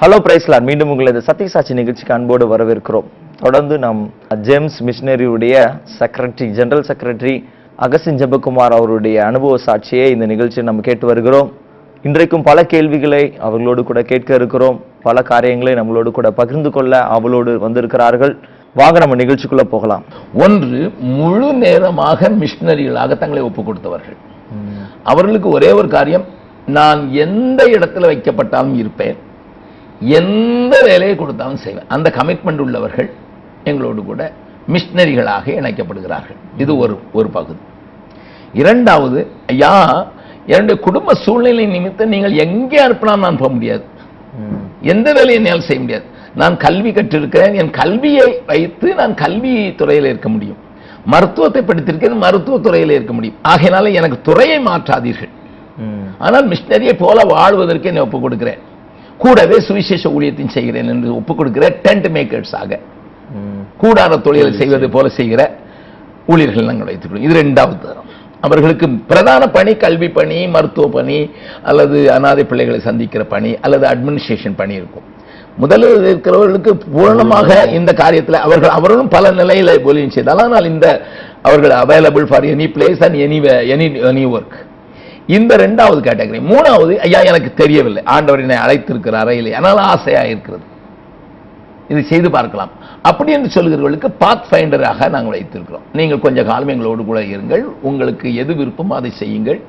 Hello பிரைஸ்லார் மீண்டும் உங்களை இந்த சத்தியசாட்சி நிகழ்ச்சிக்கு அன்போடு வரவேற்கிறோம். தொடர்ந்து நாம் ஜேம்ஸ் மிஷினரியுடைய செக்ரட்டரி ஜெனரல் செக்ரட்டரி அகசின் ஜெபகுமார் அவருடைய அனுபவ சாட்சியை இந்த நிகழ்ச்சியில் நம்ம கேட்டு வருகிறோம். இன்றைக்கும் பல கேள்விகளை அவர்களோடு கூட கேட்க இருக்கிறோம். பல காரியங்களை நம்மளோடு கூட பகிர்ந்து கொள்ள அவளோடு வந்திருக்கிறார்கள். வாங்க நம்ம நிகழ்ச்சிக்குள்ள போகலாம். ஒன்று முழு நேரமாக மிஷினரிகளாக தங்களை ஒப்பு கொடுத்தவர்கள். அவர்களுக்கு ஒரே ஒரு காரியம் நான் எந்த இடத்துல வைக்கப்பட்டாலும் இருப்பேன். எந்த வேலையை கொடுத்தாலும் செய்வேன். அந்த கமிட்மெண்ட் உள்ளவர்கள் எங்களோடு கூட மிஷினரிகளாக இணைக்கப்படுகிறார்கள். இது ஒரு ஒரு பகுதி. இரண்டாவது ஐயா என்னுடைய குடும்ப சூழ்நிலை நிமித்தம் நீங்கள் எங்கே அனுப்பினாலும் நான் போக முடியாது. எந்த வேலையை என்னால் செய்ய முடியாது. நான் கல்வி கற்றிருக்கிறேன். என் கல்வியை வைத்து நான் கல்வி துறையில் இருக்க முடியும். மருத்துவத்தை படித்திருக்கிறேன். மருத்துவ துறையில் இருக்க முடியும். ஆகையினால எனக்கு துறையை மாற்றாதீர்கள். ஆனால் மிஷினரியை போல வாழ்வதற்கு என்னை ஒப்புக் கொடுக்கிறேன். கூடவே சுவிசேஷ ஊழியத்தையும் செய்கிறேன் என்று ஒப்புக் கொடுக்கிற டென்ட் மேக்கர்ஸாக கூடார தொழிலை செய்வது போல செய்கிற ஊழியர்கள் நாங்கள் வைத்துக்கிறோம் இது ரெண்டாவது அவர்களுக்கு பிரதான பணி கல்வி பணி மருத்துவ பணி அல்லது அனாதை பிள்ளைகளை சந்திக்கிற பணி அல்லது அட்மினிஸ்ட்ரேஷன் பணி இருக்கும். முதலில் இருக்கிறவர்களுக்கு பூரணமாக இந்த காரியத்தில் அவர்கள் அவர்களும் பல நிலையில ஊழியம் செய்தால் ஆனால் இந்த அவர்கள் available for any place and any any any work இந்த ரெண்டாவது கேட்டகரி. மூணாவது ஐயா எனக்கு தெரியவில்லை. ஆண்டவர் என்னை அழைத்திருக்கிறாரா இல்லை ஆனால் ஆசையாக இருக்கிறது. இதை செய்து பார்க்கலாம். அப்படி என்று சொல்கிறவர்களுக்கு பாத் ஃபைண்டராக நாங்கள் வைத்திருக்கிறோம். நீங்கள் கொஞ்சம் காலம் எங்களோடு கூட இருங்கள். உங்களுக்கு எது விருப்பமோ அதை செய்யுங்கள்.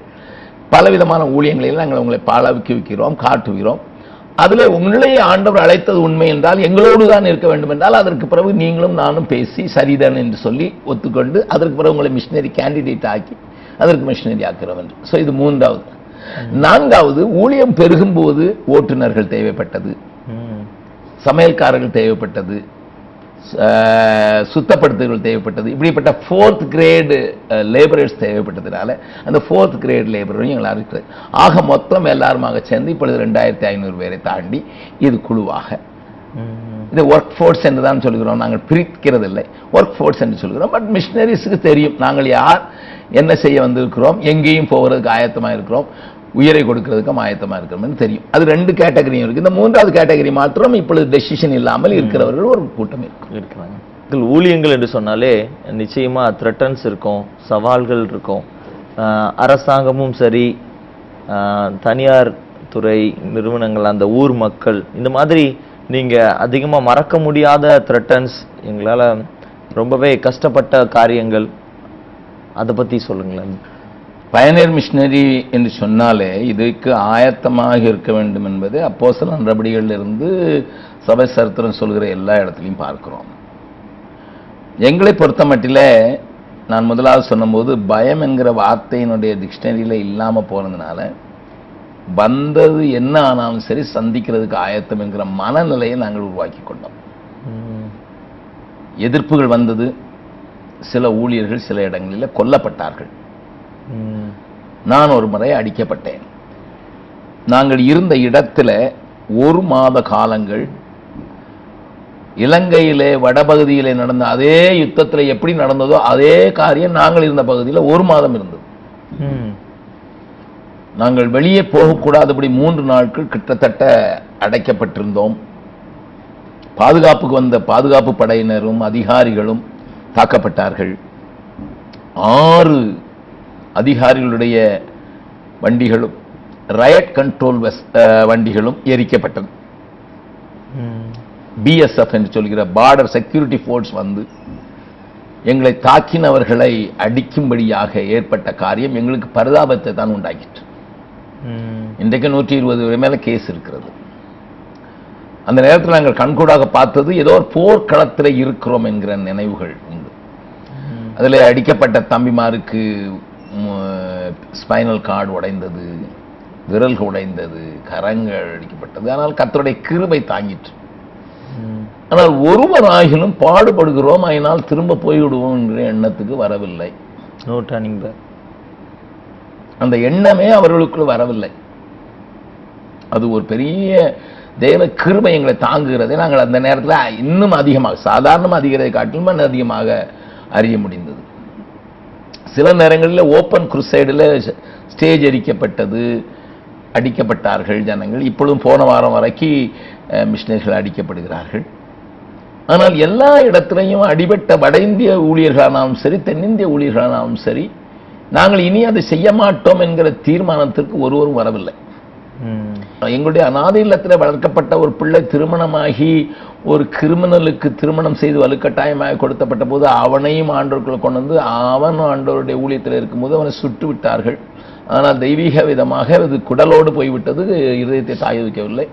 பலவிதமான ஊழியங்களில் நாங்கள் உங்களை பாலவிக்க வைக்கிறோம் காட்டுகிறோம். அதில் உங்களை ஆண்டவர் அழைத்தது உண்மை என்றால் எங்களோடு தான் இருக்க வேண்டும் என்றால் அதற்கு பிறகு நீங்களும் நானும் பேசி சரிதான் என்று சொல்லி ஒத்துக்கொண்டு அதற்கு பிறகு உங்களை மிஷினரி கேண்டிடேட் ஆக்கி அதற்கு மிஷினரி ஆக்கிறோம் என்று ஸோ இது மூன்றாவது. நான்காவது ஊழியம் பெருகும் போது ஓட்டுநர்கள் தேவைப்பட்டது. சமையல்காரர்கள் தேவைப்பட்டது. அஹ், சுத்தப்படுத்துகள் தேவைப்பட்டது. இப்படிப்பட்ட ஃபோர்த் கிரேடு லேபரர்ஸ் தேவைப்பட்டதுனால அந்த ஃபோர்த் கிரேட் லேபரையும் எங்களால் இருக்கிறது. ஆக மொத்தம் எல்லாருமாக சேர்ந்து இப்பொழுது ரெண்டாயிரத்தி ஐநூறு பேரை தாண்டி இது குழுவாக இது ஒர்க் ஃபோர்ஸ் என்று தான் சொல்கிறோம். நாங்கள் பிரிக்கிறது இல்லை ஒர்க் ஃபோர்ஸ் என்று சொல்கிறோம். பட் மிஷினரிஸுக்கு தெரியும். நாங்கள் யார்? என்ன செய்ய வந்திருக்கிறோம்? எங்கேயும் போகிறதுக்கு ஆயத்தமாக இருக்கிறோம். உயிரை கொடுக்கறதுக்கும் ஆயத்தமாக இருக்கிறோம்னு தெரியும். அது ரெண்டு கேட்டகரியும் இருக்குது இந்த மூன்றாவது கேட்டகரி மாத்திரம் இப்பொழுது டெசிஷன் இல்லாமல் இருக்கிறவர்கள் ஒரு கூட்டம் இருக்கும். இருக்கிறாங்க. இதில் ஊழியங்கள் என்று சொன்னாலே நிச்சயமாக த்ரெட்டன்ஸ் இருக்கும். சவால்கள் இருக்கும். அரசாங்கமும் சரி தனியார் துறை நிறுவனங்கள் அந்த ஊர் மக்கள் இந்த மாதிரி நீங்கள் அதிகமாக மறக்க முடியாத த்ரெட்டன்ஸ் எங்களால் ரொம்பவே கஷ்டப்பட்ட காரியங்கள் அதை பற்றி சொல்லுங்களேன். பயனர் மிஷினரி என்று சொன்னாலே இதுக்கு ஆயத்தமாக இருக்க வேண்டும் என்பது அப்போ சில இருந்து சபை சரித்திரம் சொல்கிற எல்லா இடத்துலையும் பார்க்கிறோம். எங்களை பொறுத்த மட்டில நான் முதலாவது சொன்னபோது பயம் என்கிற வார்த்தையினுடைய டிக்ஷனரியில் இல்லாமல் போனதுனால வந்தது என்ன ஆனாலும் சரி சந்திக்கிறதுக்கு ஆயத்தம் என்கிற மனநிலையை நாங்கள் உருவாக்கி கொண்டோம். எதிர்ப்புகள் வந்தது. சில ஊழியர்கள் சில இடங்களில் கொல்லப்பட்டார்கள். நான் ஒரு முறை அடிக்கப்பட்டேன். நாங்கள் இருந்த இடத்துல ஒரு மாத காலங்கள் இலங்கையிலே வடபகுதியிலே நடந்த அதே யுத்தத்தில் எப்படி நடந்ததோ அதே காரியம் நாங்கள் இருந்த பகுதியில் ஒரு மாதம் இருந்தது. நாங்கள் வெளியே போகக்கூடாதபடி மூன்று நாட்கள் கிட்டத்தட்ட அடைக்கப்பட்டிருந்தோம். பாதுகாப்புக்கு வந்த பாதுகாப்பு படையினரும் அதிகாரிகளும் தாக்கப்பட்டார்கள். ஆறு அதிகாரிகளுடைய வண்டிகளும் ரயட் கண்ட்ரோல் வண்டிகளும் எரிக்கப்பட்டது. பிஎஸ்எஃப் என்று சொல்கிற பார்டர் செக்யூரிட்டி ஃபோர்ஸ் வந்து எங்களை தாக்கினவர்களை அடிக்கும்படியாக ஏற்பட்ட காரியம் எங்களுக்கு பரிதாபத்தை தான் உண்டாக்கிற்று. இன்றைக்கு நூற்றி இருபது மேல கேஸ் இருக்கிறது. அந்த நேரத்தில் நாங்கள் கண்கூடாக பார்த்தது ஏதோ ஒரு போர்க்களத்தில் இருக்கிறோம் என்கிற நினைவுகள் உண்டு. அதில் அடிக்கப்பட்ட தம்பிமாருக்கு ஸ்பைனல் கார்டு உடைந்தது விரல்கள் உடைந்தது கரங்கள் அடிக்கப்பட்டது. ஆனால் கர்த்தருடைய கிருபை தாங்கிற்று. ஆனால் ஒருவராகிலும் பாடுபடுகிறோம் அதனால் திரும்ப போய்விடுவோம் என்கிற எண்ணத்துக்கு வரவில்லை. நோ டர்னிங் பேக் அந்த எண்ணமே அவர்களுக்குள் வரவில்லை. அது ஒரு பெரிய தேவ கிருமை எங்களை தாங்குகிறதை. நாங்கள் அந்த நேரத்தில் இன்னும் அதிகமாக சாதாரணமாக அதிகிறதை காட்டிலும் இன்னும் அதிகமாக அறிய முடிந்தது. சில நேரங்களில் ஓப்பன் குருசைடில் ஸ்டேஜ் அடிக்கப்பட்டது அடிக்கப்பட்டார்கள் ஜனங்கள். இப்பொழுதும் போன வாரம் வரைக்கும் மிஷினரிகள் அடிக்கப்படுகிறார்கள். ஆனால் எல்லா இடத்துலையும் அடிபட்ட வட இந்திய ஊழியர்களானாலும் சரி தென்னிந்திய ஊழியர்களானாலும் சரி நாங்கள் இனி அதை செய்ய மாட்டோம் என்கிற தீர்மானத்திற்கு ஒருவரும் வரவில்லை. எங்களுடைய அநாதை இல்லத்தில் வளர்க்கப்பட்ட ஒரு பிள்ளை திருமணமாகி ஒரு கிரிமினலுக்கு திருமணம் செய்து வலுக்கட்டாயமாக கொடுத்தப்பட்ட போது அவனையும் ஆண்டோருக்குள்ள கொண்டு வந்து அவன் ஆண்டவருடைய ஊழியத்தில் இருக்கும்போது அவனை சுட்டு விட்டார்கள். ஆனால் தெய்வீக விதமாக அது குடலோடு போய்விட்டது இருதயத்தை தாய வைக்கவில்லை.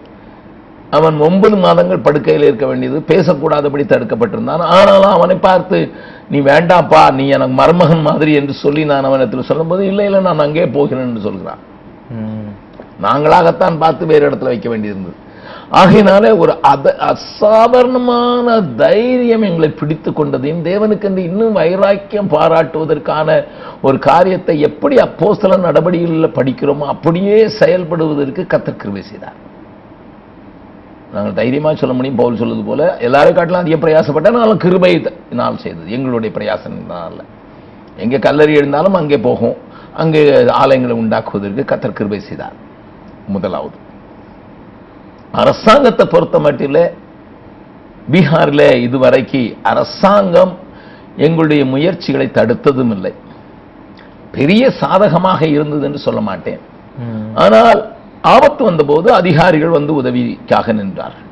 அவன் ஒன்பது மாதங்கள் படுக்கையில் இருக்க வேண்டியது பேசக்கூடாதபடி தடுக்கப்பட்டிருந்தான். ஆனாலும் அவனை பார்த்து நீ வேண்டாப்பா நீ எனக்கு மருமகன் மாதிரி என்று சொல்லி நான் அவனிடத்தில் சொல்லும்போது இல்லை இல்லை நான் அங்கே போகிறேன் என்று சொல்கிறான். நாங்களாகத்தான் பார்த்து வேறு இடத்துல வைக்க வேண்டியிருந்தது. ஆகையினாலே ஒரு அத அசாதாரணமான தைரியம் எங்களை பிடித்து கொண்டதையும் தேவனுக்கென்று இன்னும் வைராக்கியம் பாராட்டுவதற்கான ஒரு காரியத்தை எப்படி அப்போஸ்தல நடவடிக்கைகளில் படிக்கிறோமோ அப்படியே செயல்படுவதற்கு கத்தர் கிருபை செய்தார். நாங்கள் தைரியமா சொல்ல முடியும். பவுல் சொல்வது போல எல்லாரும் காட்டலாம் அதிக பிரயாசப்பட்ட நாளும் கிருபை நாள் செய்தது. எங்களுடைய பிரயாசத்தினால. எங்கே கல்லறி எழுந்தாலும் அங்கே போகும். அங்கே ஆலயங்களை உண்டாக்குவதற்கு கத்தர் கிருபை செய்தார். முதலாவது. அரசாங்கத்தை பொறுத்த மட்டில் பீகாரில் இதுவரைக்கு அரசாங்கம் எங்களுடைய முயற்சிகளை தடுத்ததும் இல்லை பெரிய சாதகமாக இருந்தது என்று சொல்ல மாட்டேன். ஆனால் ஆபத்து வந்தபோது அதிகாரிகள் வந்து உதவிக்காக நின்றார்கள்.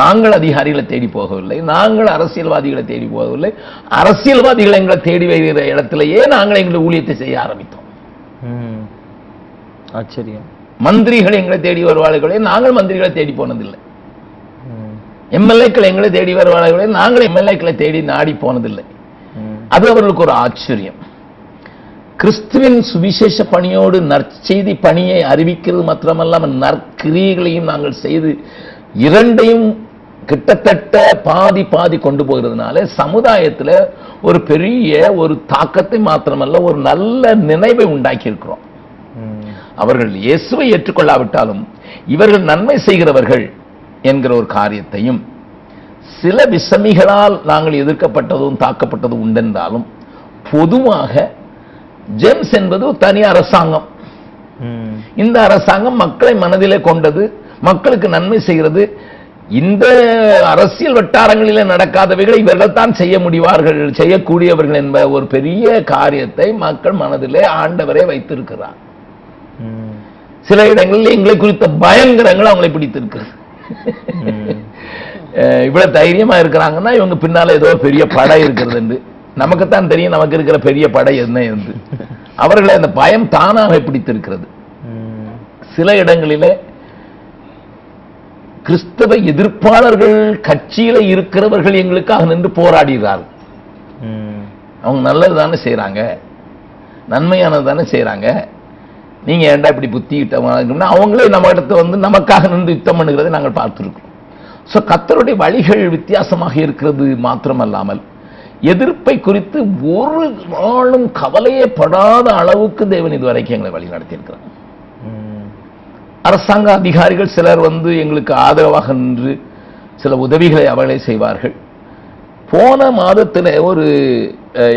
நாங்கள் அதிகாரிகளை தேடி போகவில்லை. நாங்கள் அரசியல்வாதிகளை தேடி போகவில்லை. அரசியல்வாதிகள் எங்களை தேடி வருகிற இடத்திலேயே நாங்கள் எங்களுடைய ஊழியத்தை செய்ய ஆரம்பித்தோம். ஆச்சரியம். மந்திரிகள் எங்களை தேடி வருவார்களே நாங்கள் மந்திரிகளை தேடி போனதில்லை. எம்எல்ஏக்கள் எங்களை தேடி வருவார்களே நாங்கள் எம்எல்ஏக்களை தேடி நாடி போனதில்லை. அது அவர்களுக்கு ஒரு ஆச்சரியம். கிறிஸ்துவின் சுவிசேஷ பணியோடு நற்செய்தி பணியை அறிவிக்கிறது மாத்திரமல்லாமல் நற்கிரியைகளையும் நாங்கள் செய்து இரண்டையும் கிட்டத்தட்ட பாதி பாதி கொண்டு போகிறதுனால சமுதாயத்துல ஒரு பெரிய ஒரு தாக்கத்தை மாத்திரமல்ல ஒரு நல்ல நினைவை உண்டாக்கி இருக்கிறோம். அவர்கள் இயேசுவை ஏற்றுக்கொள்ளாவிட்டாலும் இவர்கள் நன்மை செய்கிறவர்கள் என்கிற ஒரு காரியத்தையும் சில விசமிகளால் நாங்கள் எதிர்க்கப்பட்டதும் தாக்கப்பட்டதும் உண்டென்றாலும் பொதுவாக ஜெம்ஸ் என்பது ஒரு தனி அரசாங்கம். இந்த அரசாங்கம் மக்களை மனதிலே கொண்டது மக்களுக்கு நன்மை செய்கிறது. இந்த அரசியல் வட்டாரங்களிலே நடக்காதவைகளை இவர்கள் தான் செய்ய முடிவார்கள் செய்யக்கூடியவர்கள் என்ப ஒரு பெரிய காரியத்தை மக்கள் மனதிலே ஆண்டவரே வைத்திருக்கிறார். சில இடங்களில் எங்களை குறித்த பயங்கரங்கள் அவங்களை பிடித்திருக்கிறது. இவ்வளவு தைரியமா இருக்கிறாங்கன்னா இவங்க பின்னால ஏதோ பெரிய படை இருக்கிறது என்று. நமக்குத்தான் தெரியும் நமக்கு இருக்கிற பெரிய படை என்ன என்று. அவர்களை அந்த பயம் தானாக பிடித்திருக்கிறது. சில இடங்களிலே கிறிஸ்தவ எதிர்ப்பாளர்கள் கட்சியில இருக்கிறவர்கள் எங்களுக்காக நின்று போராடுகிறார்கள். அவங்க நல்லது தானே செய்கிறாங்க நன்மையானது தானே செய்கிறாங்க நீங்க ஏண்டா இப்படி புத்தி யுத்தம் அவங்களே நம்ம இடத்த வந்து நமக்காக நின்று யுத்தம் பண்ணுகிறதை நாங்கள் பார்த்துருக்கோம் ஸோ கத்தருடைய வழிகள் வித்தியாசமாக இருக்கிறது மாத்திரமல்லாமல் எதிர்ப்பை குறித்து ஒரு நாளும் கவலையே படாத அளவுக்கு தேவன் இதுவரைக்கும் எங்களை வழி நடத்தியிருக்கிறார். அரசாங்க அதிகாரிகள் சிலர் வந்து எங்களுக்கு ஆதரவாக நின்று சில உதவிகளை அவர்களே செய்வார்கள் போன மாதத்தில் ஒரு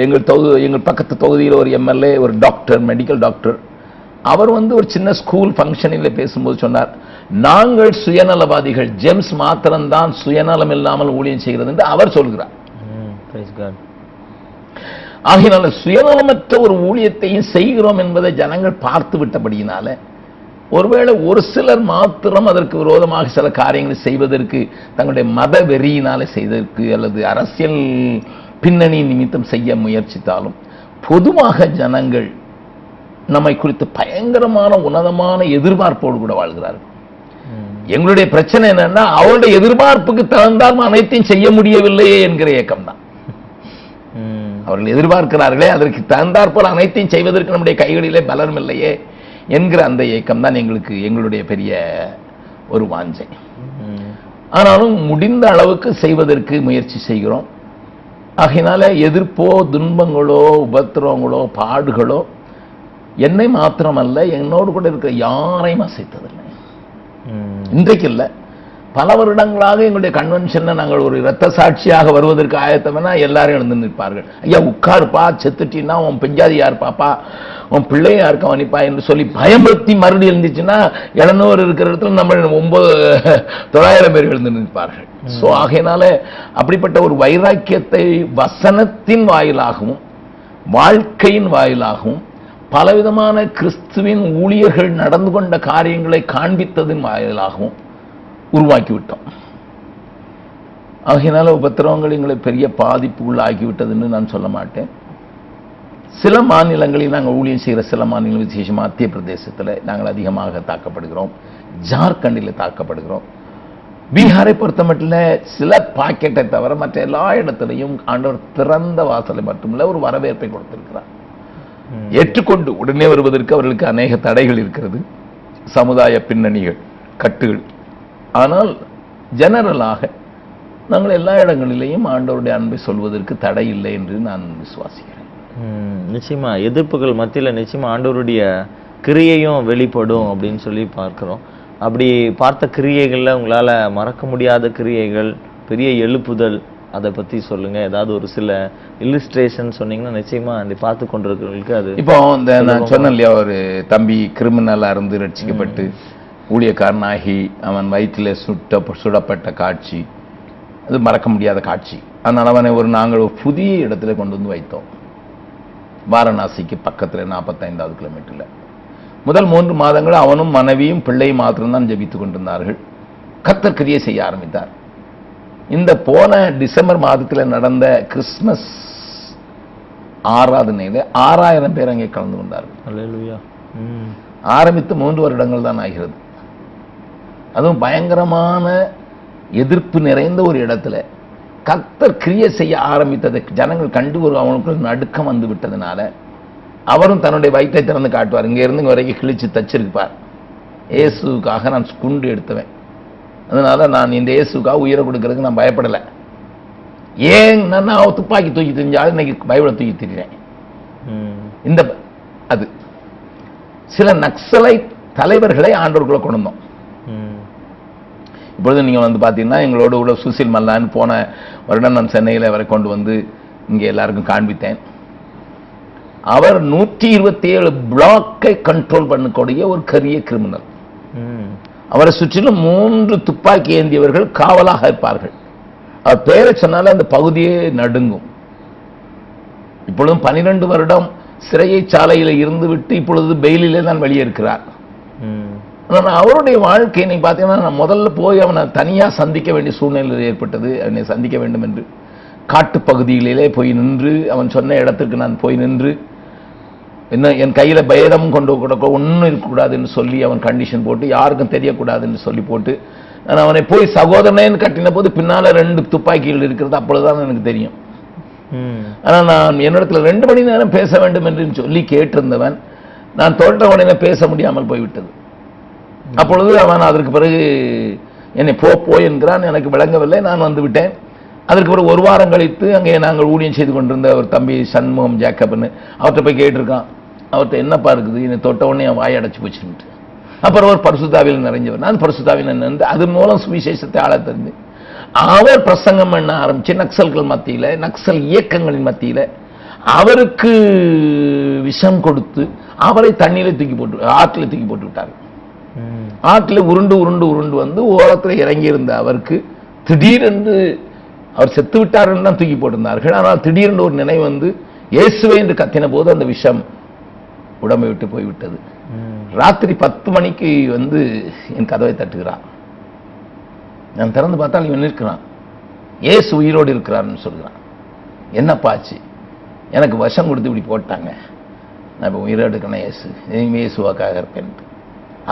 எங்கள் தொகு எங்கள் பக்கத்து தொகுதியில் ஒரு எம்எல்ஏ ஒரு டாக்டர் மெடிக்கல் டாக்டர் அவர் வந்து ஒரு சின்ன ஸ்கூல் ஃபங்க்ஷனில் பேசும்போது சொன்னார் நாங்கள் சுயநலவாதிகள் ஜெம்ஸ் மாத்திரம்தான் சுயநலம் இல்லாமல் ஊழியம் செய்கிறது என்று அவர் சொல்கிறார். ஆகையினால சுயநலமற்ற ஒரு ஊழியத்தையும் செய்கிறோம் என்பதை ஜனங்கள் பார்த்து விட்டபடியினால ஒருவேளை ஒரு சிலர் மாத்திரம் அதற்கு விரோதமாக சில காரியங்களை செய்வதற்கு தங்களுடைய மத வெறியினாலே செய்வதற்கு அல்லது அரசியல் பின்னணி நிமித்தம் செய்ய முயற்சித்தாலும் பொதுவாக ஜனங்கள் நம்மை குறித்து பயங்கரமான உன்னதமான எதிர்பார்ப்போடு கூட வாழ்கிறார்கள். எங்களுடைய பிரச்சனை என்னன்னா அவருடைய எதிர்பார்ப்புக்கு தகுந்தால் அனைத்தையும் செய்ய முடியவில்லையே என்கிற ஏக்கம் தான். அவர்கள் எதிர்பார்க்கிறார்களே அதற்கு தகுந்தாற்போல் அனைத்தையும் செய்வதற்கு நம்முடைய கைகளிலே பலரும் இல்லையே என்கிற அந்த ஏக்கம் தான் எங்களுக்கு எங்களுடைய பெரிய ஒரு வாஞ்சை. ஆனாலும் முடிந்த அளவுக்கு செய்வதற்கு முயற்சி செய்கிறோம் ஆகையினால எதிர்ப்போ துன்பங்களோ உபத்திரவங்களோ பாடுகளோ என்னை மாத்திரமல்ல என்னோடு கூட இருக்கிற யாரையும் அசைத்ததில்லை. இன்றைக்கு இல்லை பல வருடங்களாக எங்களுடைய கன்வென்ஷன்ல நாங்கள் ஒரு இரத்த சாட்சியாக வருவதற்கு ஆயத்தம்னா எல்லாரும் எழுந்து நிற்பார்கள். ஐயா உட்காருப்பா செத்துட்டின்னா உன் பெஞ்சாதி யார் பாப்பா உன் பிள்ளையை யார் கவனிப்பா என்று சொல்லி பயமுறுத்தி மறுபடியும் இருந்துச்சுன்னா எழுநூறு இருக்கிற இடத்துல நம்ம ஒன்பது தொள்ளாயிரம் பேர் எழுந்து நிற்பார்கள். சோ ஆகையினால அப்படிப்பட்ட ஒரு வைராக்கியத்தை வசனத்தின் வாயிலாகவும் வாழ்க்கையின் வாயிலாகவும் பலவிதமான கிறிஸ்துவின் ஊழியர்கள் நடந்து கொண்ட காரியங்களை காண்பித்ததின் வாயிலாகவும் உருவாக்கி விட்டோம் ஆகையினால உபத்திரவங்கள் எங்களை பெரிய பாதிப்பு உள்ளாகிவிட்டதுன்னு நான் சொல்ல மாட்டேன். சில மாநிலங்களில் நாங்கள் ஊழியம் செய்கிற சில மாநிலங்கள் விசேஷம் மத்திய பிரதேசத்தில் நாங்கள் அதிகமாக தாக்கப்படுகிறோம். ஜார்க்கண்டில் தாக்கப்படுகிறோம். பீகாரை பொறுத்த மட்டும் சில பாக்கெட்டை தவிர மற்ற எல்லா இடத்துலையும் ஆண்டவர் திறந்த வாசலை மட்டுமில்ல ஒரு வரவேற்பை கொடுத்திருக்கிறார். ஏற்றுக்கொண்டு உடனே வருவதற்கு அவர்களுக்கு அநேக தடைகள் இருக்கிறது. சமுதாய பின்னணிகள் கட்டுகள் ஆனால் ஜெனரலாக நாங்கள் எல்லா இடங்களிலேயும் ஆண்டவருடைய அன்பை சொல்வதற்கு தடை இல்லை என்று நான் விசுவாசிக்கிறேன். நிச்சயமா. எதிர்ப்புகள் மத்தியில நிச்சயமா ஆண்டவருடைய கிரியையும் வெளிப்படும் அப்படின்னு சொல்லி பார்க்கிறோம். அப்படி பார்த்த கிரியைகள்ல உங்களால மறக்க முடியாத கிரியைகள் பெரிய எழுப்புதல் அதை பத்தி சொல்லுங்க. ஏதாவது ஒரு சில இல்லுஸ்ட்ரேஷன் சொன்னீங்கன்னா நிச்சயமா அந்த பார்த்து கொண்டிருக்கிறவங்களுக்கு அது இப்போ இந்த நான் சொன்னேன் இல்லையா ஒரு தம்பி கிரிமினலா இருந்து ரட்சிக்கப்பட்டு ஊழியக்காரனாகி அவன் வயிற்றிலே சுட்ட சுடப்பட்ட காட்சி. அது மறக்க முடியாத காட்சி. அதனால அவனை ஒரு நாங்கள் ஒரு புதிய இடத்துல கொண்டு வந்து வைத்தோம். வாரணாசிக்கு பக்கத்துல நாற்பத்தைந்தாவது கிலோமீட்டர்ல. முதல் மூன்று மாதங்கள் அவனும் மனைவியும் பிள்ளையும் மாத்திரம்தான் ஜெபித்துக் கொண்டிருந்தார்கள். கர்த்தர் கிரியை செய்ய ஆரம்பித்தார். இந்த போன டிசம்பர் மாதத்துல நடந்த கிறிஸ்மஸ் ஆராதனையில ஆறாயிரம் பேர் அங்கே கலந்து கொண்டார்கள். ஆரம்பித்து மூன்று வருடங்கள் தான் ஆகிறது. அதுவும் பயங்கரமான எதிர்ப்பு நிறைந்த ஒரு இடத்துல. கர்த்தர் கிரியை செய்ய ஆரம்பித்ததை ஜனங்கள் கண்டு ஒரு அவனுக்குள்ள நடுக்கம் வந்து விட்டதுனால அவரும் தன்னுடைய வயிற்றை திறந்து காட்டுவார். இங்க இருந்து இங்க வரைக்கும் கிழிச்சு தச்சிருப்பார். இயேசுக்காக நான் குண்டு எடுத்தவன். அதனால நான் இந்த இயேசுக்காக உயிரை கொடுக்கறதுக்கு நான் பயப்படலை. ஏன்? நான் துப்பாக்கி தூக்கி தெரிஞ்சாலும் இன்னைக்கு பைபிளை தூக்கி ம். இந்த அது சில நக்சலை தலைவர்களை ஆண்டவர்களை கொண்டு வந்தோம். இப்பொழுது நீங்க வந்து பார்த்தீங்கன்னா எங்களோட கூட சுசில் மல்லான்னு போன வருடம் நான் சென்னையில் அவரை கொண்டு வந்து இங்கே எல்லாருக்கும் காண்பித்தேன். அவர் நூற்றி இருபத்தி ஏழு பிளாக்கை கண்ட்ரோல் பண்ணக்கூடிய ஒரு கரிய கிரிமினல் அவரை சுற்றிலும் மூன்று துப்பாக்கி ஏந்தியவர்கள் காவலாக இருப்பார்கள். அவர் பேரை சொன்னாலே அந்த பகுதியே நடுங்கும். இப்பொழுதும் பனிரெண்டு வருடம் சிறையை சாலையில் இருந்து விட்டு இப்பொழுது பெயிலிலே தான் வெளியே இருக்கிறார் ம் ஆனா அவருடைய வாழ்க்கை நீ பார்த்தீங்கன்னா நான் முதல்ல போய் அவனை தனியாக சந்திக்க வேண்டிய சூழ்நிலை ஏற்பட்டது. அவனை சந்திக்க வேண்டும் என்று. காட்டுப் பகுதிகளிலே போய் நின்று அவன் சொன்ன இடத்துக்கு நான் போய் நின்று என்ன என் கையில பேதம் கொண்டு கூட ஒன்றும் இருக்கக்கூடாதுன்னு சொல்லி அவன் கண்டிஷன் போட்டு யாருக்கும் தெரியக்கூடாதுன்னு சொல்லி போட்டு நான் அவனை போய் சகோதரனேன்னு கட்டின போது பின்னால ரெண்டு துப்பாக்கிகள் இருக்கிறது அப்பொழுதுதான் எனக்கு தெரியும். ம். ஆனா நான் என்னிடத்துல ரெண்டு மணி நேரம் பேச வேண்டும் என்று சொல்லி கேட்டிருந்தவன் நான் தோட்ட உடனே பேச முடியாமல் போய்விட்டது. அப்பொழுது அவன் அதற்கு பிறகு என்னை போ போ என்கிறான். எனக்கு விளங்கவில்லை. நான் வந்து விட்டேன். அதற்கு பிறகு ஒரு வாரம் கழித்து அங்கே நாங்கள் ஊழியம் செய்து கொண்டிருந்த ஒரு தம்பி சண்முகம் ஜேக்கப்னு அவர்கிட்ட போய் கேட்டிருக்கான். அவர்கிட்ட என்னப்பா இருக்குது? என்னை தொட்ட உடனே என் வாய் அடைச்சி போச்சுன்ட்டு. அப்புறம் ஒரு பரிசுத்தாவில் நிறைஞ்சவர். நான் பரிசுத்தாவில் நின்று அது மூலம் சுவிசேஷத்தை ஆள தெரிஞ்சு அவர் பிரசங்கம் பண்ண ஆரம்பிச்சு நக்சல்கள் மத்தியில் நக்சல் இயக்கங்களின் மத்தியில் அவருக்கு விஷம் கொடுத்து அவரை தண்ணியில் தூக்கி போட்டு ஆற்றில் தூக்கி போட்டு விட்டார். ஆற்றில் உருண்டு உருண்டு உருண்டு வந்து ஓரத்தில் இறங்கி இருந்த அவருக்கு திடீரென்று அவர் செத்து விட்டார் தான் தூக்கி போட்டிருந்தார்கள். ஆனால் திடீரென்று ஒரு நினைவு வந்து இயேசுவே என்று கத்தின போது அந்த விஷம் உடம்பை விட்டு போய்விட்டது. ராத்திரி பத்து மணிக்கு வந்து என் கதவை தட்டுகிறான். நான் திறந்து பார்த்தால் இவன் இருக்கிறான் ஏசு உயிரோடு இருக்கிறான்னு சொல்கிறான். என்னப்பா ஆச்சு? எனக்கு விஷம் கொடுத்து இப்படி போட்டாங்க. நான் இப்போ உயிரோடு இருக்கணும் இயேசு. இனிமே இயேசுவாக்காக இருப்பேன்.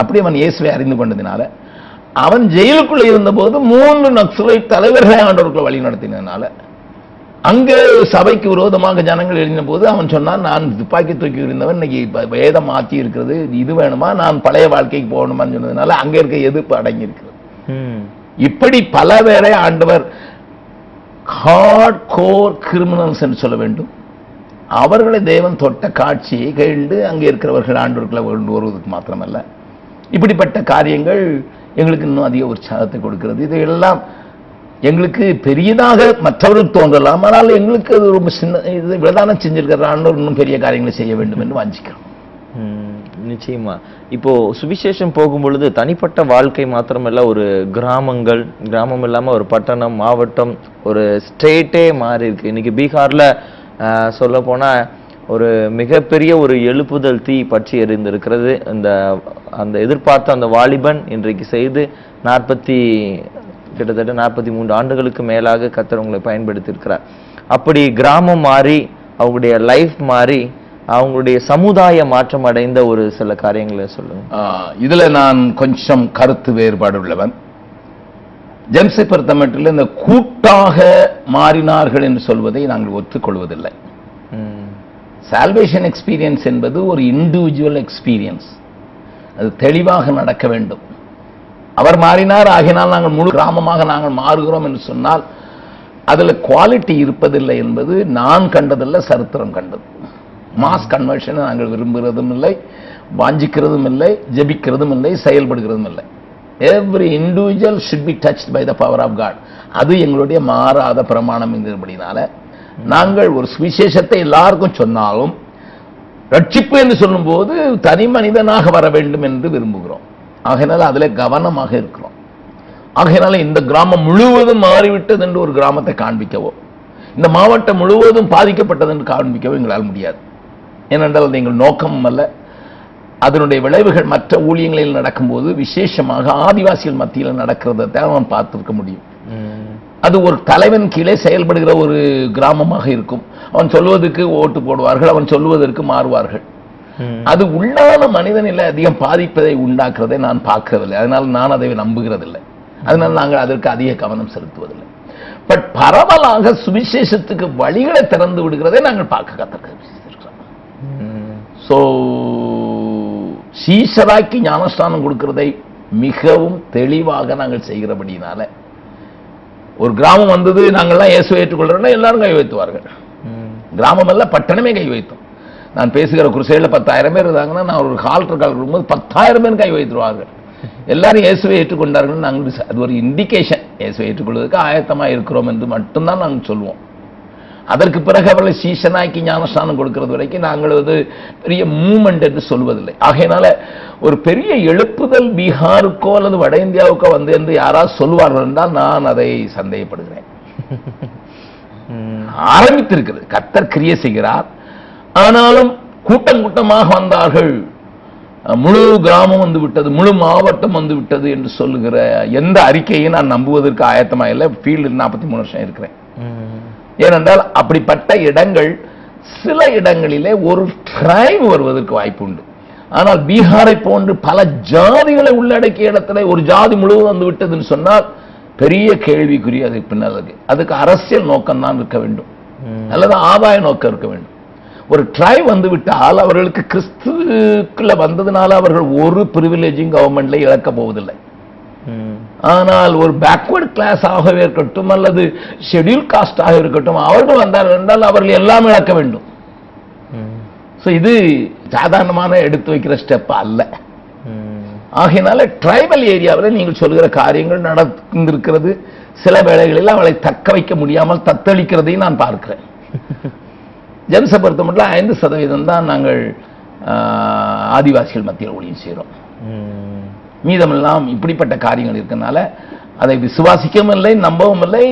அப்படி அவன் இயேசுவை அறிந்து கொண்டதினால அவன் ஜெயிலுக்குள்ள இருந்தபோது மூன்று நக்சலை தலைவர்களை ஆண்டவர்களை வழி நடத்தினதுனால அங்கே சபைக்கு விரோதமாக ஜனங்கள் எழுதின போது அவன் சொன்னான் நான் துப்பாக்கி தூக்கி இருந்தவன் இன்னைக்கு வேதம் மாற்றி இருக்கிறது இது வேணுமா நான் பழைய வாழ்க்கைக்கு போகணுமான்னு சொன்னதுனால அங்க இருக்க எதிர்ப்பு அடங்கி இருக்கிறது இப்படி பல பேரை ஆண்டவர் ஹார்ட் கோர் கிரிமினல்ஸ் என்று சொல்ல வேண்டும். அவர்களை தேவன் தொட்ட காட்சியை கண்டு அங்கே இருக்கிறவர்கள் ஆண்டவர்களை கொண்டு வருவதற்கு மாத்திரமல்ல. இப்படிப்பட்ட காரியங்கள் எங்களுக்கு இன்னும் அதிக உற்சாகத்தை கொடுக்கிறது. இதையெல்லாம் எங்களுக்கு பெரியதாக மற்றவர்கள் தோன்றலாம். ஆனால் எங்களுக்கு அது ரொம்ப சின்ன இது விதானம் செஞ்சிருக்கிற ஆண்டவர் இன்னும் பெரிய காரியங்களை செய்ய வேண்டும் என்று வாஞ்சிக்கிறோம். நிச்சயமா. இப்போ சுவிசேஷம் போகும் பொழுது தனிப்பட்ட வாழ்க்கை மாத்திரமல்ல ஒரு கிராமங்கள் கிராமம் இல்லாமல் ஒரு பட்டணம் மாவட்டம் ஒரு ஸ்டேட்டே மாறி இருக்கு இன்னைக்கு பீகார்ல சொல்ல போனா ஒரு மிகப்பெரிய ஒரு எழுப்புதல் தீ பற்றி எறிந்திருக்கிறது. இந்த அந்த எதிர்பார்த்த அந்த வாலிபன் இன்றைக்கு செய்து நாற்பத்தி கிட்டத்தட்ட நாற்பத்தி மூன்று ஆண்டுகளுக்கு மேலாக கத்தர் உங்களை பயன்படுத்தியிருக்கிறார். அப்படி கிராமம் மாறி அவங்களுடைய லைஃப் மாறி அவங்களுடைய சமுதாய மாற்றம் அடைந்த ஒரு சில காரியங்களை சொல்லுங்க. இதில் இதுல நான் கொஞ்சம் கருத்து வேறுபாடு உள்ளவன். ஜெம்ஸை பொறுத்தமட்டில் இந்த கூட்டாக மாறினார்கள் என்று சொல்வதை நாங்கள் ஒத்துக்கொள்வதில்லை. சால்வேஷன் எக்ஸ்பீரியன்ஸ் என்பது ஒரு இண்டிவிஜுவல் எக்ஸ்பீரியன்ஸ் அது தெளிவாக நடக்க வேண்டும். அவர் மாறினார் ஆகினால் நாங்கள் முழு கிராமமாக நாங்கள் மாறுகிறோம் என்று சொன்னால் அதில் குவாலிட்டி இருப்பதில்லை என்பது நான் கண்டதில்லை சரித்திரம் கண்டது. மாஸ் கன்வர்ஷனை நாங்கள் விரும்புகிறதும் இல்லை வாஞ்சிக்கிறதும் இல்லை ஜெபிக்கிறதும் இல்லை செயல்படுகிறதும் இல்லை. Every individual should be touched by the power of God அது எங்களுடைய மாறாத பிரமாணம் என்கிறபடினால நாங்கள் ஒரு சுவிசேஷத்தை எல்லாருக்கும் சொன்னாலும் ரட்சிப்பு என்று சொல்லும்போது தனி மனிதனாக வர வேண்டும் என்று விரும்புகிறோம். ஆகையினால் அதில் கவனமாக இருக்கிறோம். ஆகையினால இந்த கிராமம் முழுவதும் மாறிவிட்டது என்று ஒரு கிராமத்தை காண்பிக்கவோ இந்த மாவட்டம் முழுவதும் பாதிக்கப்பட்டது என்று காண்பிக்கவோ எங்களால் முடியாது. ஏனென்றால் அது எங்கள் நோக்கமும் அல்ல. அதனுடைய விளைவுகள் மற்ற ஊழியங்களில் நடக்கும்போது விசேஷமாக ஆதிவாசிகள் மத்தியில் நடக்கிறத தான் பார்த்துருக்க பார்த்திருக்க முடியும். அது ஒரு தலைவன் கீழே செயல்படுகிற ஒரு கிராமமாக இருக்கும். அவன் சொல்வதற்கு ஓட்டு போடுவார்கள் அவன் சொல்வதற்கு மாறுவார்கள். அது உள்ளான மனிதனில் அதிகம் பாதிப்பதை உண்டாக்குறதை நான் பார்க்கறதில்லை அதனால் நான் அதை நம்புகிறதில்லை. அதனால் நாங்கள் அதற்கு அதிக கவனம் செலுத்துவதில்லை. பட் பரவலாக சுவிசேஷத்துக்கு வழிகளை திறந்து விடுகிறதை நாங்கள் பார்க்க கற்றுக்கிறோம் ஸோ சீசராக்கி ஞானஸ்தானம் கொடுக்கிறதை மிகவும் தெளிவாக நாங்கள் செய்கிறபடினால ஒரு கிராமம் வந்தது நாங்கள்லாம் இயேசுவை ஏற்றுக்கொள்றோம்னா எல்லாரும் கை வைத்துவார்கள். கிராமம் அல்ல பட்டணமே கை வைத்தோம். நான் பேசுகிற குருசையில் பத்தாயிரம் பேர் இருந்தாங்கன்னா நான் ஒரு கால்டர் கால் கொடுக்கும்போது பத்தாயிரம் பேர் கை வைத்துருவார்கள். எல்லாரும் இயேசுவை ஏற்றுக்கொண்டார்கள் நாங்கள் அது ஒரு இண்டிகேஷன் இயேசுவை ஏற்றுக்கொள்வதற்கு ஆயத்தமாக இருக்கிறோம் என்று மட்டும்தான் நாங்கள் சொல்லுவோம் அதற்கு பிறகு அவர்களை சீசனாக்கி ஞானஸ்தானம் கொடுக்கிறது வரைக்கும் நாங்கள் அது பெரிய மூமெண்ட் என்று சொல்வதில்லை. ஆகையினால ஒரு பெரிய எழுப்புதல் பீகாருக்கோ அல்லது வட இந்தியாவுக்கோ வந்து என்று யாராவது சொல்வார்கள் என்றால் நான் அதை சந்தேகப்படுகிறேன். ஆரம்பித்திருக்கிறது. கர்த்தர் கிரியை செய்கிறார். ஆனாலும் கூட்டம் கூட்டமாக வந்தார்கள். முழு கிராமம் வந்து விட்டது முழு மாவட்டம் வந்து விட்டது என்று சொல்லுகிற எந்த அறிக்கையை நான் நம்புவதற்கு ஆயத்தமாக இல்லை ஃபீல்டு நாற்பத்தி மூணு வருஷம் இருக்கிறேன். ஏனென்றால் அப்படிப்பட்ட இடங்கள் சில இடங்களிலே ஒரு ட்ரைவ் வருவதற்கு வாய்ப்பு உண்டு ஆனால் பீகாரை போன்று பல ஜாதிகளை உள்ளடக்கிய இடத்துல ஒரு ஜாதி முழுவதும் வந்து விட்டதுன்னு சொன்னால் பெரிய கேள்விக்குறி அதுக்கு பின்னால் இருக்கு. அதுக்கு அரசியல் நோக்கம் தான் இருக்க வேண்டும். அல்லது ஆதாய நோக்கம் இருக்க வேண்டும். ஒரு ட்ரை வந்து விட்டால் அவர்களுக்கு கிறிஸ்துக்குள்ள வந்ததுனால அவர்கள் ஒரு பிரிவிலேஜும் கவர்மெண்ட்ல இழக்க போவதில்லை. ஆனால் ஒரு பேக்வர்ட் கிளாஸ் ஆகவே இருக்கட்டும் அல்லது ஷெட்யூல் காஸ்ட் ஆக இருக்கட்டும் அவர்கள் வந்தார் என்றால் அவர்கள் எல்லாம் இழக்க வேண்டும். ஸோ இது சாதாரணமான எடுத்து வைக்கிற ஸ்டெப் அல்ல. ஆகையினால ட்ரைபல் ஏரியாவில் நீங்கள் சொல்கிற காரியங்கள் நடந்திருக்கிறது. சில வேளைகளில் அவளை தக்க வைக்க முடியாமல் தத்தளிக்கிறதையும் நான் பார்க்கிறேன். ஜென்ஸை பொறுத்த மட்டும் ஐந்து சதவீதம் தான் நாங்கள் ஆதிவாசிகள் மத்தியில் ஒளியும் செய்கிறோம். மீதமெல்லாம் இப்படிப்பட்ட காரியங்கள் இருக்கனால அதை விசுவாசிக்கவும் இல்லை நம்பவும் இல்லை.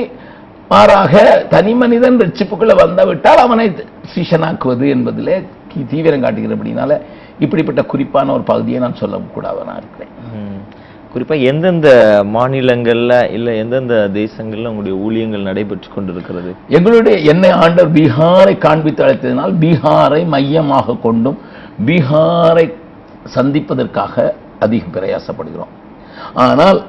மாறாக தனி மனிதன் ரட்சிப்புக்குள்ள வந்த விட்டால் அவனை சீஷனாக்குவது என்பதிலே தீவிரம் காட்டுகிறபடினால இப்படிப்பட்ட குறிப்பான ஒரு பகுதியை நான் சொல்லக்கூடாதவனா இருக்கிறேன். ம். குறிப்பா எந்தெந்த மாநிலங்கள்ல இல்ல எந்தெந்த தேசங்கள்ல உங்களுடைய ஊழியங்கள் நடைபெற்று கொண்டிருக்கிறது? எங்களுடைய என்னை ஆண்டவர் பீகாரை காண்பித்து அழைத்ததினால் பீகாரை மையமாக கொண்டும் பீகாரை சந்திப்பதற்காக அதிகம் பிரயாசப்படுகிறோம். ஆனால்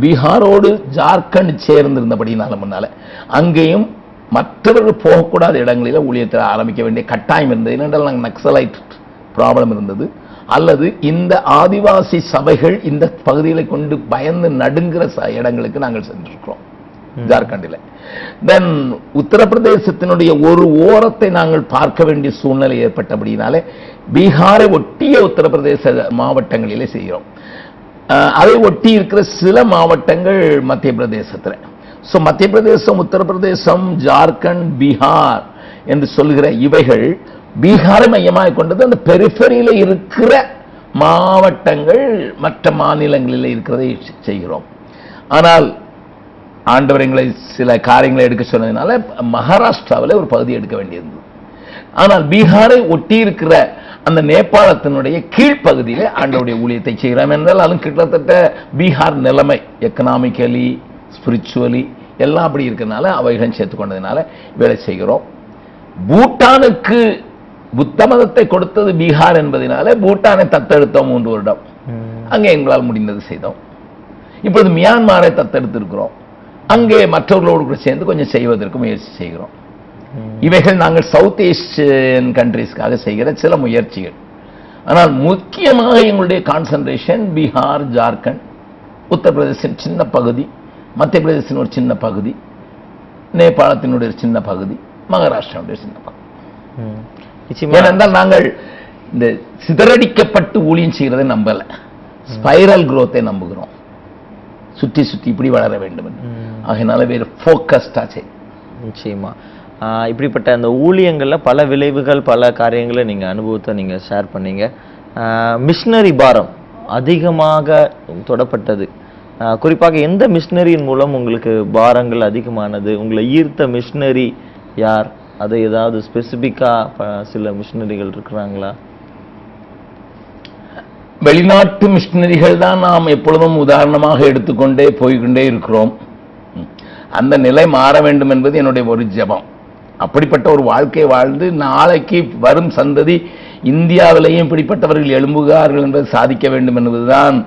பீகாரோடு ஜார்க்கண்ட் சேர்ந்திருந்தபடினால முன்னால அங்கேயும் மற்றவர்கள் போகக்கூடாத இடங்களில் ஊழியத்தில் ஆரம்பிக்க வேண்டிய கட்டாயம் இருந்தது. ஏனென்றால் நாங்கள் நக்சலைட் ப்ராப்ளம் இருந்தது. அல்லது இந்த ஆதிவாசி சபைகள் இந்த பகுதிகளை கொண்டு பயந்து நடுங்கிற ச- இடங்களுக்கு நாங்கள் சென்றிருக்கிறோம். ஜார்க்கண்டில். தென் உத்தரப்பிரதேசத்தினுடைய ஒரு ஓரத்தை நாங்கள் பார்க்க வேண்டிய சூழ்நிலை ஏற்பட்டபடினாலே பீகாரை ஒட்டிய உத்தரப்பிரதேச மாவட்டங்களிலே செய்கிறோம். அதை ஒட்டி இருக்கிற சில மாவட்டங்கள் மத்திய பிரதேசத்தில் ஸோ மத்திய பிரதேசம் உத்தரப்பிரதேசம் ஜார்க்கண்ட் பீகார் என்று சொல்கிற இவைகள் பீகாரை மையமாக கொண்டது. அந்த பெரிஃபரியில் இருக்கிற மாவட்டங்கள் மற்ற மாநிலங்களில் இருக்கிறதை செய்கிறோம். ஆனால் ஆண்டவர் எங்களை சில காரியங்களை எடுக்க சொன்னதுனால மகாராஷ்டிராவில் ஒரு பகுதி எடுக்க வேண்டியிருந்தது. ஆனால் பீகாரை ஒட்டி இருக்கிற அந்த நேபாளத்தினுடைய கீழ்ப்பகுதியிலே ஆண்டவருடைய ஊழியத்தை செய்கிறோம் என்றால் அதுவும் கிட்டத்தட்ட பீகார் நிலைமை எக்கனாமிக்கலி ஸ்பிரிச்சுவலி எல்லாம் அப்படி இருக்கிறதுனால அவைகளும் சேர்த்துக்கொண்டதுனால வேலை செய்கிறோம். பூட்டானுக்கு புத்த மதத்தை கொடுத்தது பீகார் என்பதனால பூட்டானை தத்தெடுத்தோம் மூன்று வருடம். அங்கே எங்களால் முடிந்தது செய்தோம். இப்பொழுது மியான்மாரை தத்தெடுத்திருக்கிறோம். அங்கே மற்றவர்களோடு கூட சேர்ந்து கொஞ்சம் செய்வதற்கு முயற்சி செய்கிறோம். இவைகள் நாங்கள் சவுத் ஏசியன் கண்ட்ரீஸ்க்காக செய்கிற சில முயற்சிகள். ஆனால் முக்கியமாக எங்களுடைய கான்சன்ட்ரேஷன் பீகார் ஜார்க்கண்ட் உத்தரப்பிரதேசின் சின்ன பகுதி மத்திய பிரதேசின் ஒரு சின்ன பகுதி நேபாளத்தினுடைய சின்ன பகுதி மகாராஷ்டிராவுடைய சின்ன பகுதி. ஏனென்றால் நாங்கள் இந்த சிதறடிக்கப்பட்டு ஊழியம் செய்கிறதை நம்பல. ஸ்பைரல் growth-ஐ நம்புகிறோம். சுற்றி சுற்றி இப்படி வளர வேண்டும். ஆகையினால வேறு ஃபோக்கஸ்டா செய் நிச்சயமா. இப்படிப்பட்ட அந்த ஊழியங்கள்ல பல விளைவுகள் பல காரியங்களை நீங்க அனுபவத்தை நீங்க ஷேர் பண்ணீங்க. மிஷினரி பாரம் அதிகமாக தொடப்பட்டது. குறிப்பாக எந்த மிஷினரியின் மூலம் உங்களுக்கு பாரங்கள் அதிகமானது? உங்களை ஈர்த்த மிஷினரி யார்? அது ஏதாவது ஸ்பெசிபிக்கா சில மிஷினரிகள் இருக்கிறாங்களா? வெளிநாட்டு மிஷினரிகள் தான் நாம் எப்பொழுதும் உதாரணமாக எடுத்துக்கொண்டே போய்க்கொண்டே இருக்கிறோம். அந்த நிலை மாற வேண்டும் என்பது என்னுடைய ஒரு ஜெபம். அப்படிப்பட்ட ஒரு வாழ்க்கை வாழ்ந்து நாளைக்கு வரும் சந்ததி இந்தியாவிலேயும் இப்படிப்பட்டவர்கள் எழும்புகிறார்கள் என்பதை சாதிக்க வேண்டும் என்பதுதான்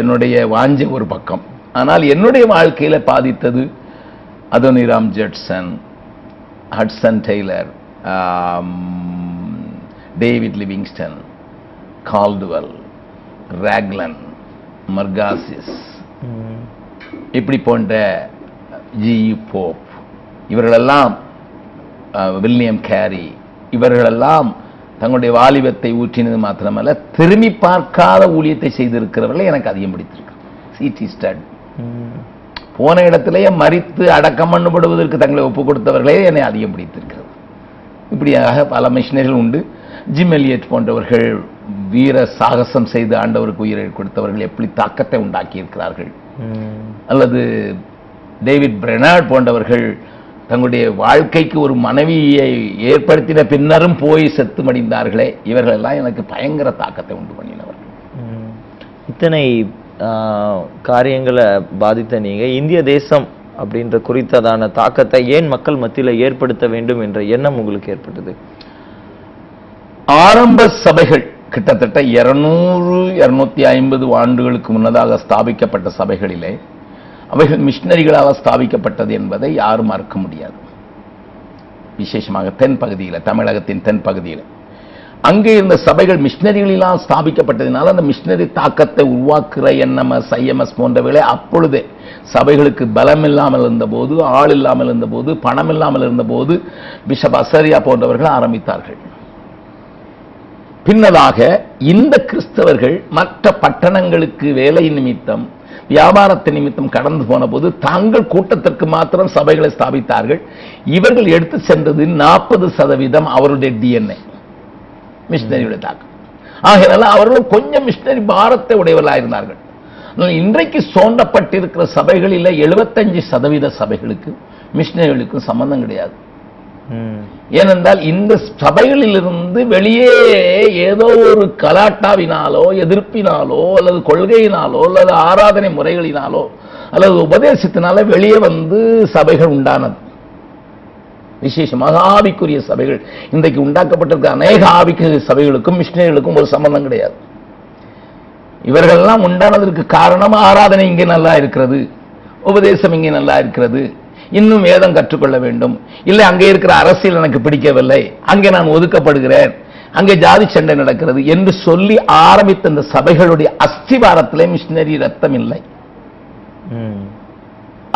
என்னுடைய வாஞ்ச ஒரு பக்கம். ஆனால் என்னுடைய வாழ்க்கையில் பாதித்தது Adoniram Judson Hudson Taylor David Livingstone Caldwell. Raglan மர்காசிஸ். இப்படி போன்ற ஜி. போப் இவர்களெல்லாம் வில்லியம் கேரி இவர்களெல்லாம் தங்களுடைய வாலிபத்தை ஊற்றினது மாத்திரமல்ல திரும்பி பார்க்காத ஊழியத்தை செய்திருக்கிறவர்களை எனக்கு அதிகம் பிடித்திருக்கு. C T Studd. போன இடத்திலேயே மறித்து அடக்கம் பண்ணப்படுவதற்கு தங்களை ஒப்புக் கொடுத்தவர்களே என்னை அதிகம் பிடித்திருக்கிறது. இப்படியாக பல மிஷினரிகள் உண்டு. ஜிம் எலியட் போன்றவர்கள் வீர சாகசம் செய்து ஆண்டவருக்கு உயிரை கொடுத்தவர்கள் எப்படி தாக்கத்தை உண்டாக்கி இருக்கிறார்கள். அல்லது டேவிட் பிரெனார்ட் போன்றவர்கள் தங்களுடைய வாழ்க்கைக்கு ஒரு மனைவியை ஏற்படுத்தின பின்னரும் போய் செத்து மடிந்தார்களே இவர்கள் எல்லாம் எனக்கு பயங்கர தாக்கத்தை உண்டு பண்ணினவர்கள். இத்தனை காரியங்களை பாதித்த நீங்க இந்திய தேசம் அப்படின்ற குறித்ததான தாக்கத்தை ஏன் மக்கள் மத்தியில ஏற்படுத்த வேண்டும் என்ற எண்ணம் உங்களுக்கு ஏற்பட்டது ஆரம்ப சபைகள் கிட்டத்தட்ட இரநூறு இரநூத்தி ஐம்பது ஆண்டுகளுக்கு முன்னதாக ஸ்தாபிக்கப்பட்ட சபைகளிலே அவைகள் மிஷினரிகளால் ஸ்தாபிக்கப்பட்டது என்பதை யாரும் மறுக்க முடியாது. விசேஷமாக தென் பகுதியில் தமிழகத்தின் தென் பகுதியில். அங்கே இருந்த சபைகள் மிஷினரிகளிலாம் ஸ்தாபிக்கப்பட்டதினால அந்த மிஷினரி தாக்கத்தை உருவாக்குற என்எம்எஸ் ஐஎம்எஸ் போன்றவைகளை அப்பொழுதே சபைகளுக்கு பலம் இல்லாமல் இருந்தபோது ஆள் இல்லாமல் இருந்தபோது பணம் இல்லாமல் இருந்தபோது பிஷப் அசரியா போன்றவர்கள் ஆரம்பித்தார்கள். பின்னதாக இந்த கிறிஸ்தவர்கள் மற்ற பட்டணங்களுக்கு வேலை நிமித்தம் வியாபாரத்தை நிமித்தம் கடந்து போன போது தாங்கள் கூட்டத்திற்கு மாத்திரம் சபைகளை ஸ்தாபித்தார்கள். இவர்கள் எடுத்து சென்றது நாற்பது சதவீதம் அவருடைய டிஎன்ஏ மிஷினரியுடைய தாக்கம். ஆகையால அவர்களும் கொஞ்சம் மிஷினரி பாரத்தை உடையவர்களாக இருந்தார்கள் இன்றைக்கு சோண்டப்பட்டிருக்கிற சபைகளில் எழுபத்தஞ்சு சதவீத சபைகளுக்கு மிஷினரிகளுக்கும் சம்பந்தம் கிடையாது. ஏனென்றால் இந்த சபைகளிலிருந்து வெளியே ஏதோ ஒரு கலாட்டாவினாலோ எதிர்ப்பினாலோ அல்லது கொள்கையினாலோ அல்லது ஆராதனை முறைகளினாலோ அல்லது உபதேசத்தினால வெளியே வந்து சபைகள் உண்டானது. விசேஷமாக ஆவிக்குரிய சபைகள். இன்றைக்கு உண்டாக்கப்பட்டிருக்க அநேக ஆவிக்கு சபைகளுக்கும் மிஷினரிகளுக்கும் ஒரு சம்பந்தம் கிடையாது. இவர்கள்லாம் உண்டானதற்கு காரணம் ஆராதனை இங்கே நல்லா இருக்கிறது உபதேசம் இங்கே நல்லா இருக்கிறது இன்னும் வேதம் கற்றுக்கொள்ள வேண்டும். இல்லை அங்கே இருக்கிற அரசியல் எனக்கு பிடிக்கவில்லை. அங்கே நான் ஒதுக்கப்படுகிறேன். அங்கே ஜாதி சண்டை நடக்கிறது என்று சொல்லி ஆரம்பித்த இந்த சபைகளுடைய அஸ்திவாரத்திலே மிஷினரி ரத்தம் இல்லை.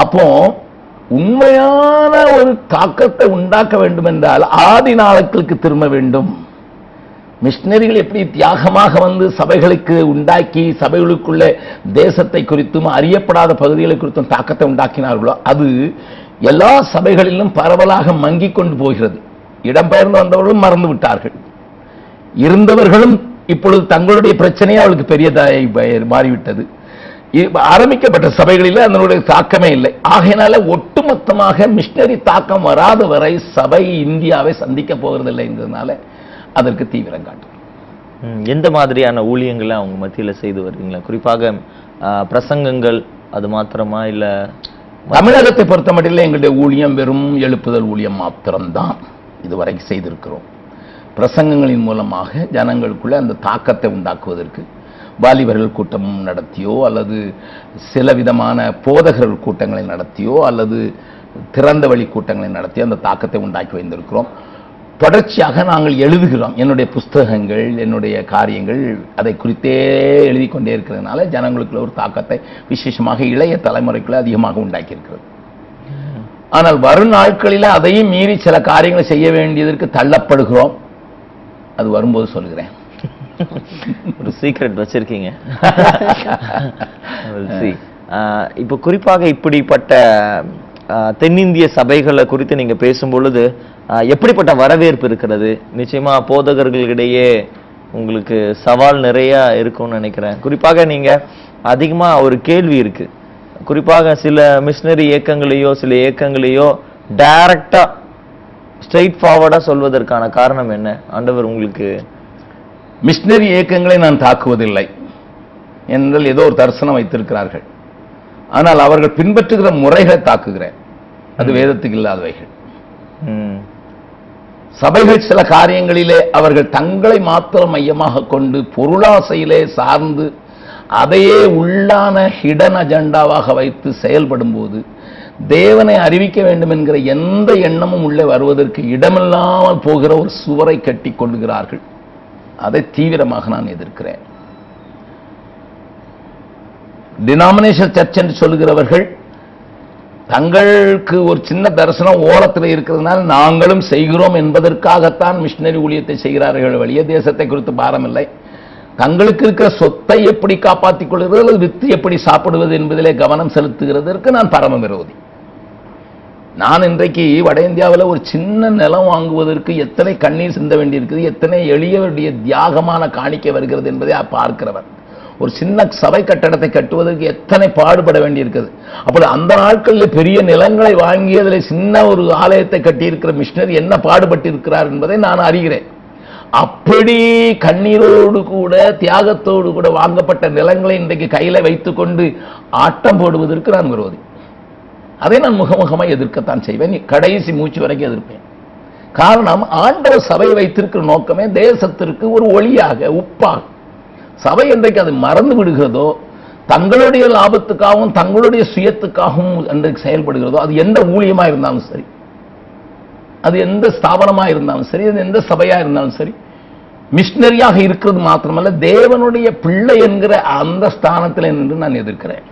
அப்போ உண்மையான ஒரு தாக்கத்தை உண்டாக்க வேண்டும் என்றால் ஆதி நாளுக்களுக்கு திரும்ப வேண்டும். மிஷினரிகள் எப்படி தியாகமாக வந்து சபைகளுக்கு உண்டாக்கி சபைகளுக்குள்ள தேசத்தை குறித்தும் அறியப்படாத பகுதிகளை குறித்தும் தாக்கத்தை உண்டாக்கினார்களோ அது எல்லா சபைகளிலும் பரவலாக மங்கிக் கொண்டு போகிறது. இடம்பெயர்ந்து வந்தவர்களும் மறந்து விட்டார்கள். இருந்தவர்களும் இப்பொழுது தங்களுடைய பிரச்சனையே அவளுக்கு பெரியதாக மாறிவிட்டது. ஆரம்பிக்கப்பட்ட சபைகளில் அதனுடைய தாக்கமே இல்லை. ஆகையினால ஒட்டுமொத்தமாக மிஷினரி தாக்கம் வராத வரை சபை இந்தியாவை சந்திக்க போகிறதில்லை என்றதுனால அதற்கு தீவிரம் காட்டும். எந்த மாதிரியான ஊழியங்களை அவங்க மத்தியில் செய்து வருவீங்களா? குறிப்பாக பிரசங்கங்கள் அது மாத்திரமா இல்லை தமிழகத்தை பொறுத்தமட்டில் எங்களுடைய ஊழியம் வெறும் எழுப்புதல் ஊழியம் மாத்திரம்தான் இதுவரை செய்திருக்கிறோம். பிரசங்கங்களின் மூலமாக ஜனங்களுக்குள்ளே அந்த தாக்கத்தை உண்டாக்குவதற்கு வாலிபர்கள் கூட்டம் நடத்தியோ அல்லது சில விதமான போதகர்கள் கூட்டங்களை நடத்தியோ அல்லது திறந்த வழி கூட்டங்களை நடத்தி அந்த தாக்கத்தை உண்டாக்கி வைந்திருக்கிறோம் தொடர்ச்சியாக நாங்கள் எழுதுகிறோம். என்னுடைய புஸ்தகங்கள் என்னுடைய காரியங்கள் அதை குறித்தே எழுதி கொண்டே இருக்கிறதுனால ஜனங்களுக்குள்ள ஒரு தாக்கத்தை விசேஷமாக இளைய தலைமுறைக்குள்ள அதிகமாக உண்டாக்கி இருக்கிறது ஆனால் வரும் நாட்களில் அதையும் மீறி சில காரியங்களை செய்ய வேண்டியதற்கு தள்ளப்படுகிறோம். அது வரும்போது சொல்கிறேன். ஒரு சீக்ரெட் வச்சிருக்கீங்க. இப்போ குறிப்பாக இப்படிப்பட்ட தென்னிந்திய சபைகளை குறித்து நீங்கள் பேசும்பொழுது எப்படிப்பட்ட வரவேற்பு இருக்கிறது? நிச்சயமாக போதகர்களிடையே உங்களுக்கு சவால் நிறையா இருக்கும்னு நினைக்கிறேன். குறிப்பாக நீங்கள் அதிகமாக ஒரு கேள்வி இருக்குது குறிப்பாக சில மிஷினரி இயக்கங்களையோ சில இயக்கங்களையோ டைரக்டாக ஸ்ட்ரெயிட் ஃபார்வர்டாக சொல்வதற்கான காரணம் என்ன? ஆண்டவர் உங்களுக்கு மிஷினரி இயக்கங்களை நான் தாக்குவதில்லை. என்றால் ஏதோ ஒரு தரிசனம் வைத்திருக்கிறார்கள். ஆனால் அவர்கள் பின்பற்றுகிற முறைகளை தாக்குகிறேன். அது வேதத்துக்கு இல்லாதவைகள். சபைகள் சில காரியங்களிலே அவர்கள் தங்களை மாத்திரம் மையமாக கொண்டு பொருளாசையிலே சார்ந்து அதையே உள்ளான ஹிடன் அஜெண்டாவாக வைத்து செயல்படும் போது தேவனை அறிவிக்க வேண்டும் என்கிற எந்த எண்ணமும் உள்ளே வருவதற்கு இடமில்லாமல் போகிற ஒரு சுவரை கட்டி கொள்ளுகிறார்கள். அதை தீவிரமாக நான் எதிர்க்கிறேன். டினாமினேஷன் சர்ச் என்று சொல்லுகிறவர்கள் தங்களுக்கு ஒரு சின்ன தரிசனம் ஓரத்தில் இருக்கிறதுனால நாங்களும் செய்கிறோம் என்பதற்காகத்தான் மிஷினரி ஊழியத்தை செய்கிறார்கள் வெளிய தேசத்தை குறித்து பாரமில்லை தங்களுக்கு இருக்கிற சொத்தை எப்படி காப்பாற்றிக் கொள்கிறது அல்லது வித்து எப்படி சாப்பிடுவது என்பதிலே கவனம் செலுத்துகிறதற்கு நான் பரம விரோதி. நான் இன்றைக்கு வட இந்தியாவில் ஒரு சின்ன நிலம் வாங்குவதற்கு எத்தனை கண்ணீர் சிந்த வேண்டியிருக்குது எத்தனை எளியவருடைய தியாகமான காணிக்கை வருகிறது என்பதை பார்க்கிறவர். ஒரு சின்ன சபை கட்டடத்தை கட்டுவதற்கு எத்தனை பாடுபட வேண்டியிருக்குது அப்படி அந்த நாட்களில் பெரிய நிலங்களை வாங்கி அதில் சின்ன ஒரு ஆலயத்தை கட்டியிருக்கிற மிஷினரி என்ன பாடுபட்டு இருக்கிறார் என்பதை நான் அறிகிறேன். அப்படி கண்ணீரோடு கூட தியாகத்தோடு கூட வாங்கப்பட்ட நிலங்களை இன்றைக்கு கையில வைத்துக்கொண்டு ஆட்டம் போடுவதற்கு நான் விரோதி. அதை நான் முகமுகமாக எதிர்க்கத்தான் செய்வேன். கடைசி மூச்சு வரைக்கும் எதிர்ப்பேன். காரணம் ஆண்டவர் சபை வைத்திருக்கிற நோக்கமே தேசத்திற்கு ஒரு ஒளியாக உப்பாக சபை என்றைக்கு அது மறந்து விடுகிறதோ தங்களுடைய லாபத்துக்காகவும் தங்களுடைய சுயத்துக்காகவும் என்றைக்கு செயல்படுகிறதோ அது எந்த ஊழியமா இருந்தாலும் சரி அது எந்த ஸ்தாபனமா இருந்தாலும் சரி அது எந்த சபையா இருந்தாலும் சரி மிஷினரியாக இருக்கிறது மாத்திரமல்ல தேவனுடைய பிள்ளை என்கிற அந்த ஸ்தானத்தில் நின்று நான் எதிர்க்கிறேன்.